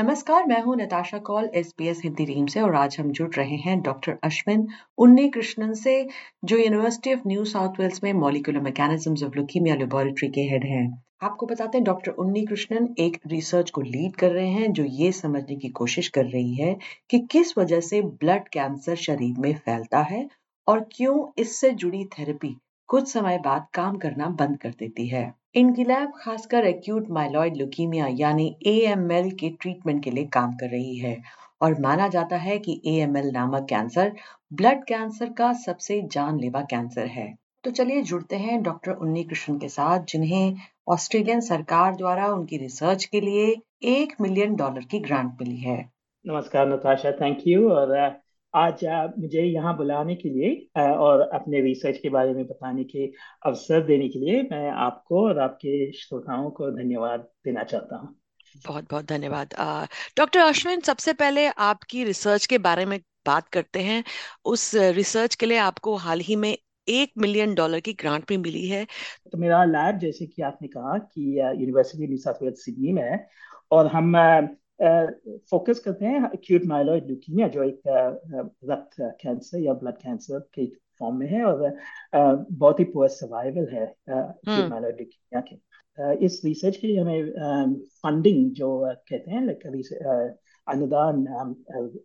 नमस्कार, मैं हूँ नताशा कौल एसबीएस हिंदी टीम से, और आज हम जुड़ रहे हैं डॉक्टर अश्विन उन्नी कृष्णन से, जो university of New South Wales में molecular mechanisms of leukaemia laboratory के हेड हैं। आपको बताते हैं डॉक्टर उन्नी कृष्णन एक रिसर्च को लीड कर रहे हैं, जो ये समझने की कोशिश कर रही है कि किस वजह से ब्लड कैंसर शरीर में फैलता है और क्यों इससे जुड़ी थेरेपी कुछ समय बाद काम करना बंद कर देती है। इनकी लैब खासकर एक्यूट माइलॉइड ल्यूकीमिया यानी एएमएल के ट्रीटमेंट के लिए काम कर रही है और माना जाता है कि ए नामक कैंसर ब्लड कैंसर का सबसे जानलेवा कैंसर है। तो चलिए जुड़ते हैं डॉक्टर उन्नी कृष्ण के साथ, जिन्हें ऑस्ट्रेलियन सरकार द्वारा उनकी रिसर्च के लिए एक मिलियन डॉलर की ग्रांट मिली है। नमस्कार नताशा थैंक यू और आज मुझे यहाँ बुलाने के लिए और अपने रिसर्च के बारे में बताने के अवसर देने के लिए मैं आपको और आपके श्रोताओं को धन्यवाद देना चाहता हूँ। बहुत बहुत धन्यवाद। डॉक्टर अश्विन सबसे पहले आपकी रिसर्च के बारे में बात करते हैं। उस रिसर्च के लिए आपको हाल ही में एक मिलियन डॉलर की ग्रांट भी मिली है। तो मेरा लैब जैसे कि आपने कहा कि university New South Wales Sydney में है और हम फोकस करते हैं एक्यूट माइलॉइड ल्यूकीमिया जो एक रक्त कैंसर या ब्लड कैंसर के फॉर्म में है और बहुत ही पुअर सर्वाइवल है एक्यूट माइलॉइड ल्यूकीमिया के। इस रिसर्च के लिए हमें फंडिंग जो कहते हैं लाइक अनुदान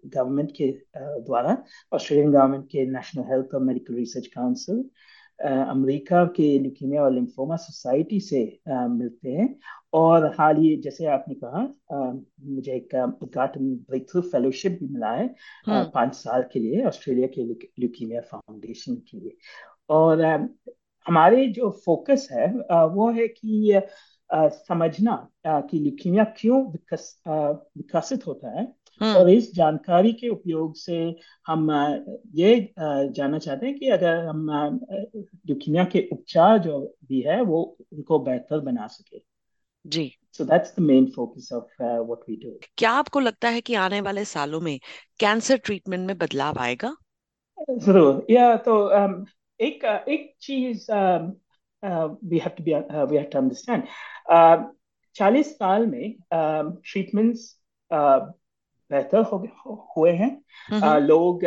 गवर्नमेंट के द्वारा ऑस्ट्रेलियन गवर्नमेंट के नेशनल हेल्थ और मेडिकल रिसर्च काउंसिल अमेरिका के ल्यूकीमिया और लिम्फोमा सोसाइटी से मिलते हैं और हाल ही जैसे आपने कहा मुझे एक उद्घाटन ब्रेक थ्रू फेलोशिप भी मिला है हम्म। पाँच साल के लिए ऑस्ट्रेलिया के ल्यूकीमिया फाउंडेशन के लिए और हमारे जो फोकस है वो है कि समझना कि ल्यूकीमिया क्यों विकसित होता है। और इस जानकारी के उपयोग से हम ये जानना चाहते हैं कि अगर हम ल्यूकीमिया के उपचार जो भी है वो उनको बेहतर बना सके। जी। So that's the main focus of what we do क्या आपको लगता है कि आने वाले सालों में कैंसर ट्रीटमेंट में बदलाव आएगा? ज़रूर। या तो um, एक एक चीज़ we have to be we have to understand चालीस साल में ट्रीटमेंट्स uh, बेहतर हो हुए हैं। लोग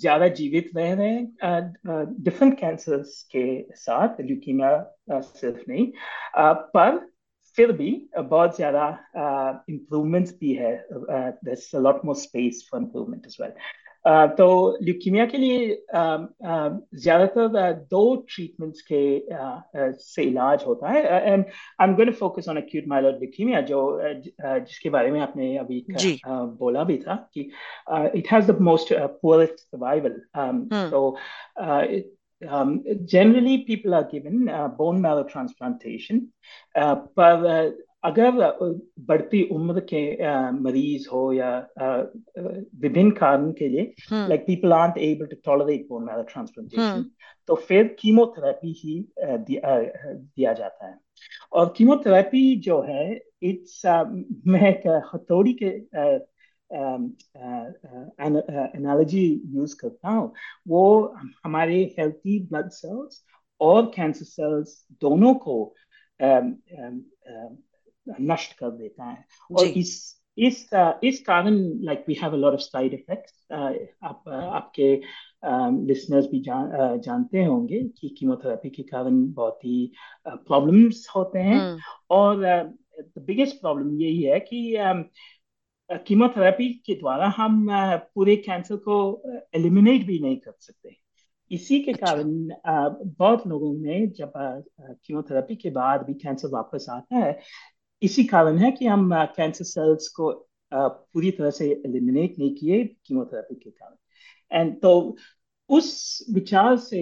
ज़्यादा जीवित रह रहे हैं डिफरेंट कैंसर्स के साथ ल्यूकीमिया सिर्फ़ नहीं। पर फिर भी बहुत ज़्यादा इम्प्रूवमेंट्स भी है lot more space for improvement as well तो ल्यूकीमिया के लिए ज़्यादातर दो ट्रीटमेंट्स के से इलाज होता है। And I am going to focus on acute myeloid leukaemia जो जिसके बारे में आपने अभी बोला भी था कि it has the most poorest survival तो um, generally people are given uh, bone marrow transplantation uh, पर uh, अगर बढ़ती उम्र के मरीज़ हो या विभिन्न कारण के लिए like people are able to tolerate bone marrow transplantation तो फिर कीमोथेरेपी ही दिया, दिया जाता है। और कीमोथेरेपी जो है इट्स मैं हथौड़ी के एनालॉजी यूज़ करता हूँ। वो हमारे हेल्थी ब्लड सेल्स और कैंसर सेल्स दोनों को नष्ट कर देता है और इस इस इस कारण like we have a lot of side effects आप आपके लिसनर्स भी जान जानते होंगे कि कीमोथेरेपी के कारण बहुत ही प्रॉब्लम्स होते हैं हम्म। और द बिगेस्ट प्रॉब्लम यही है कि कीमोथेरेपी के द्वारा हम पूरे कैंसर को एलिमिनेट भी नहीं कर सकते इसी के अच्छा। कारण बहुत लोगों में जब कीमोथेरेपी के बाद भी कैंसर वापस आता है इसी कारण है कि हम कैंसर सेल्स को पूरी तरह से एलिमिनेट नहीं किए कीमोथेरेपी के कारण। एंड तो उस विचार से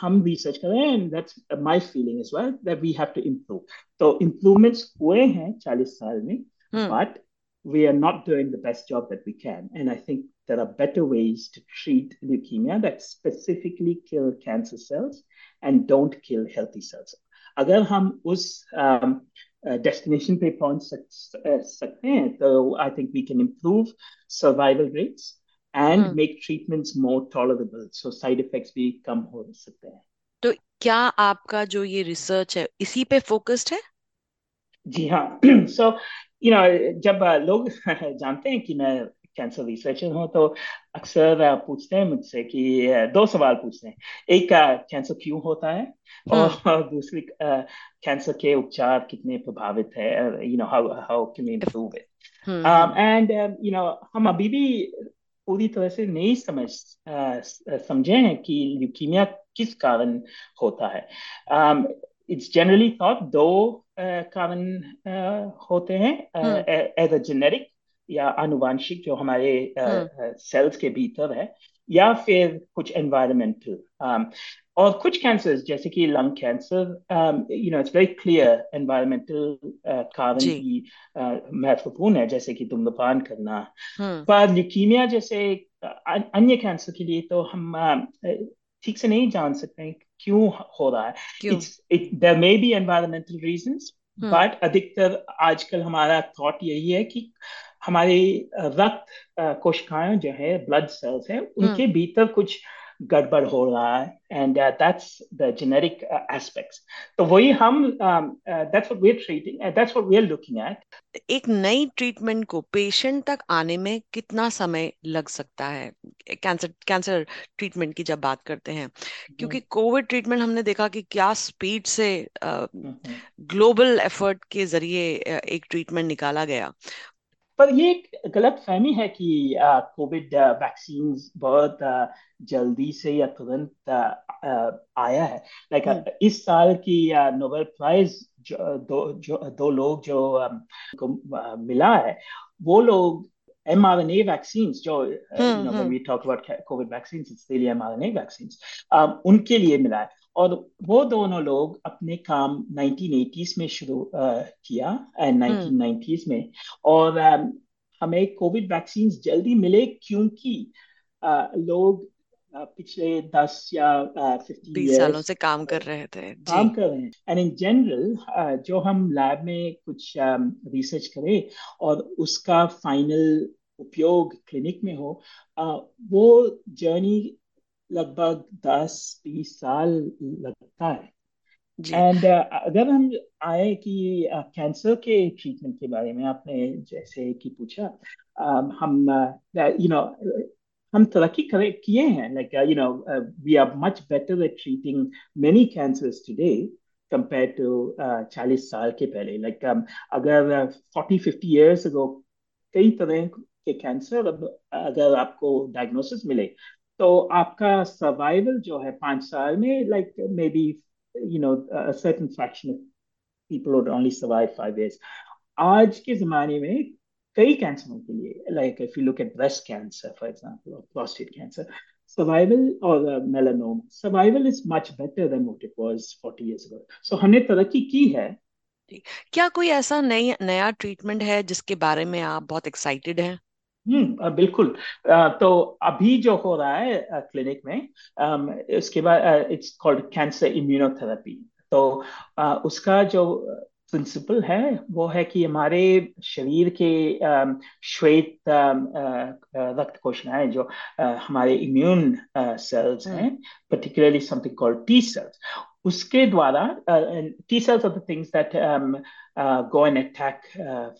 हम रिसर्च कर रहे हैं that's my feeling is well that we have to improve तो इम्प्रूवमेंट्स हुए हैं चालीस साल में but we are not doing the best job that we can and I think there are better ways to treat leukaemia that specifically kill cancer cells and don't kill healthy cells अगर हम उस destination पे पहुँच सकते हैं तो I think we can improve survival rates and make treatments more tolerable so side effects भी कम हो सकते हैं। तो क्या आपका जो ये रिसर्च है इसी पे फोकस्ड है? जी हाँ। सो यू नो जब लोग जानते हैं कि मैं कैंसर रिसर्चर हूँ तो अक्सर पूछते हैं मुझसे कि दो सवाल पूछते हैं। एक कैंसर क्यों होता है? और दूसरी कैंसर के उपचार कितने प्रभावित है? You know how how can improve it and you know हम अभी भी पूरी तरह से नहीं समझ समझे हैं कि ल्यूकीमिया किस कारण होता है। इट्स जनरली थॉट दो कारण होते हैं एज अ जेनेरिक या आनुवांशिक जो हमारे सेल्स के भीतर है या फिर कुछ एनवायरमेंटल और कुछ कैंसर जैसे कि lung cancer you know it's very clear environmental कारण भी महत्वपूर्ण है जैसे कि धूम्रपान करना। पर ल्यूकीमिया जैसे अन्य कैंसर के लिए तो हम ठीक से नहीं जान सकते हैं क्यों हो रहा है। It's it there may be environmental reason but अधिकतर आजकल हमारा थॉट यही है कि हमारी रक्त कोशिकाएँ जो है ब्लड सेल्स है उनके भीतर कुछ गड़बड़ हो रहा है and that's the generic aspects तो वही हम that's what we are treating that's what we are looking at एक नई ट्रीटमेंट को पेशेंट तक आने में कितना समय लग सकता है? कैंसर कैंसर ट्रीटमेंट की जब बात करते हैं क्योंकि कोविड ट्रीटमेंट हमने देखा कि क्या स्पीड से ग्लोबल एफर्ट के ज़रिए एक ट्रीटमेंट निकाला गया। पर ये एक गलत फहमी है कि कोविड वैक्सीन बहुत जल्दी से या तुरंत आया है लाइक इस साल की नोबेल प्राइज दो जो दो लोग जो को मिला है वो लोग mRNA vaccines जो you know when we talk about COVID vaccines it's really mRNA vaccines um, उनके लिए मिला है और वो दोनों लोग अपने काम 1980s में शुरू किया एंड 1990s में। और हमें कोविड वैक्सीन जल्दी मिले क्योंकि लोग पिछले दस या फिफ्टी सालों से काम कर रहे थे। काम कर रहे हैं। एंड इन जनरल जो हम लैब में कुछ रिसर्च करें और उसका फाइनल उपयोग क्लिनिक में हो वो जर्नी लगभग दस बीस साल लगता है। एंड uh, अगर हम आए कि कैंसर uh, के ट्रीटमेंट के बारे में आपने जैसे कि पूछा uh, हम यू नो हम तरक्की करे किए हैं। Like you know we are much better at treating many cancers today compare to चालीस साल के पहले। लाइक like, um, अगर फोर्टी फिफ्टी इयर्स अगो कई तरह के कैंसर अगर आपको डायग्नोसिस मिले तो आपका सर्वाइवल जो है पाँच साल में like may be you know certain fraction of people would only survive five years. आज के जमाने में कई कैंसरों के लिए like if you look at breast cancer for example और prostate cancer survival or uh, survival is much better than what it was 40 years ago. So हमने तरक्की की है। क्या कोई ऐसा नई नया ट्रीटमेंट है जिसके बारे में आप बहुत एक्साइटेड हैं? हम्म बिल्कुल। तो अभी जो हो रहा है क्लिनिक में उसके बाद इट्स कॉल्ड कैंसर इम्यूनोथेरेपी तो उसका जो प्रिंसिपल है, वो है कि हमारे शरीर के श्वेत रक्त कोशिकाएँ जो हमारे इम्यून सेल्स हैं particularly something called T cells उसके द्वारा T cells are the things that go and attack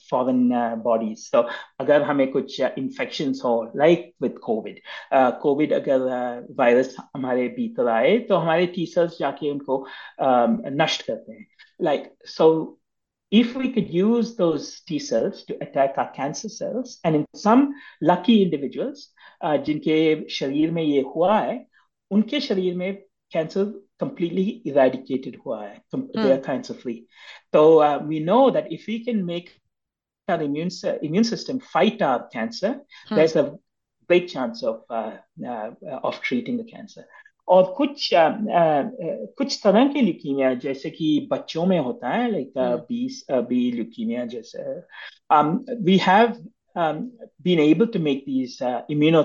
foreign bodies तो अगर हमें कुछ इन्फेक्शन हो लाइक विद कोविड कोविड अगर वायरस uh, हमारे भीतर आए तो हमारे टी सेल्स जाके उनको um, नष्ट करते हैं like so if we could use those T cells to attack our cancer cells, and in some lucky individuals, uh, जिनके शरीर में ये हुआ है उनके शरीर में कैंसर कंप्लीटली इराडिकेटेड हुआ है कैंसर फ्री hmm. तो we know that if you can make our immune immune system fight our cancer there is a great chance of of treating the cancer और कुछ uh, uh, कुछ तरह के leukaemia जैसे कि बच्चों में होता है लाइक बीस बी ल्यूकीमिया जैसे um, we have um, been able to make these uh, immuno,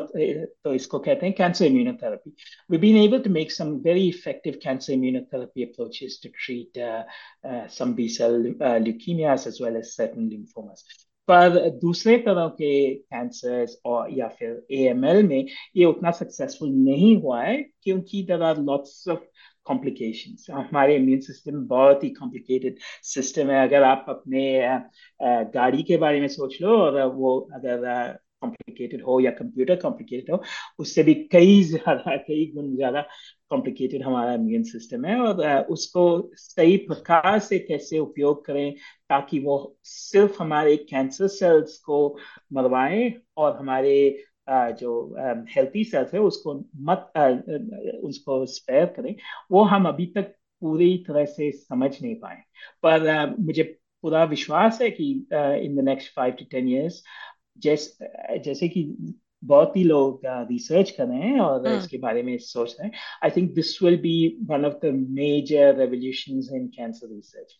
तो इसको कहते हैं cancer immunotherapy. We've been able to make some very effective cancer immunotherapy approaches to treat uh, uh, some B cell uh, leukemias as well as certain lymphomas. पर दूसरे तरह के cancers और या फिर ए में ये उतना सक्सेसफुल नहीं हुआ है क्योंकि there are lots of complications हमारे इम्यून सिस्टम बहुत ही कॉम्प्लिकेटेड सिस्टम है। अगर आप अपने गाड़ी के बारे में सोच लो और वो अगर कॉम्प्लिकेटेड हो या कंप्यूटर कॉम्प्लिकेटेड हो, उससे भी कई ज़्यादा, कई गुण ज़्यादा कॉम्प्लिकेटेड हमारा इम्यून सिस्टम है और उसको सही प्रकार से कैसे उपयोग करें ताकि वो सिर्फ़ हमारे कैंसर सेल्स को मरवाएँ और हमारे जो हेल्थी सेल्स है उसको मत उसको स्पेयर करें। वो हम अभी तक पूरी तरह से समझ नहीं पाए। पर मुझे पूरा विश्वास है कि in the next five to ten years जैसे जैसे कि बहुत ही लोग रिसर्च कर रहे हैं और hmm. इसके बारे में सोच रहे हैं I think this will be one of the major revolutions in cancer research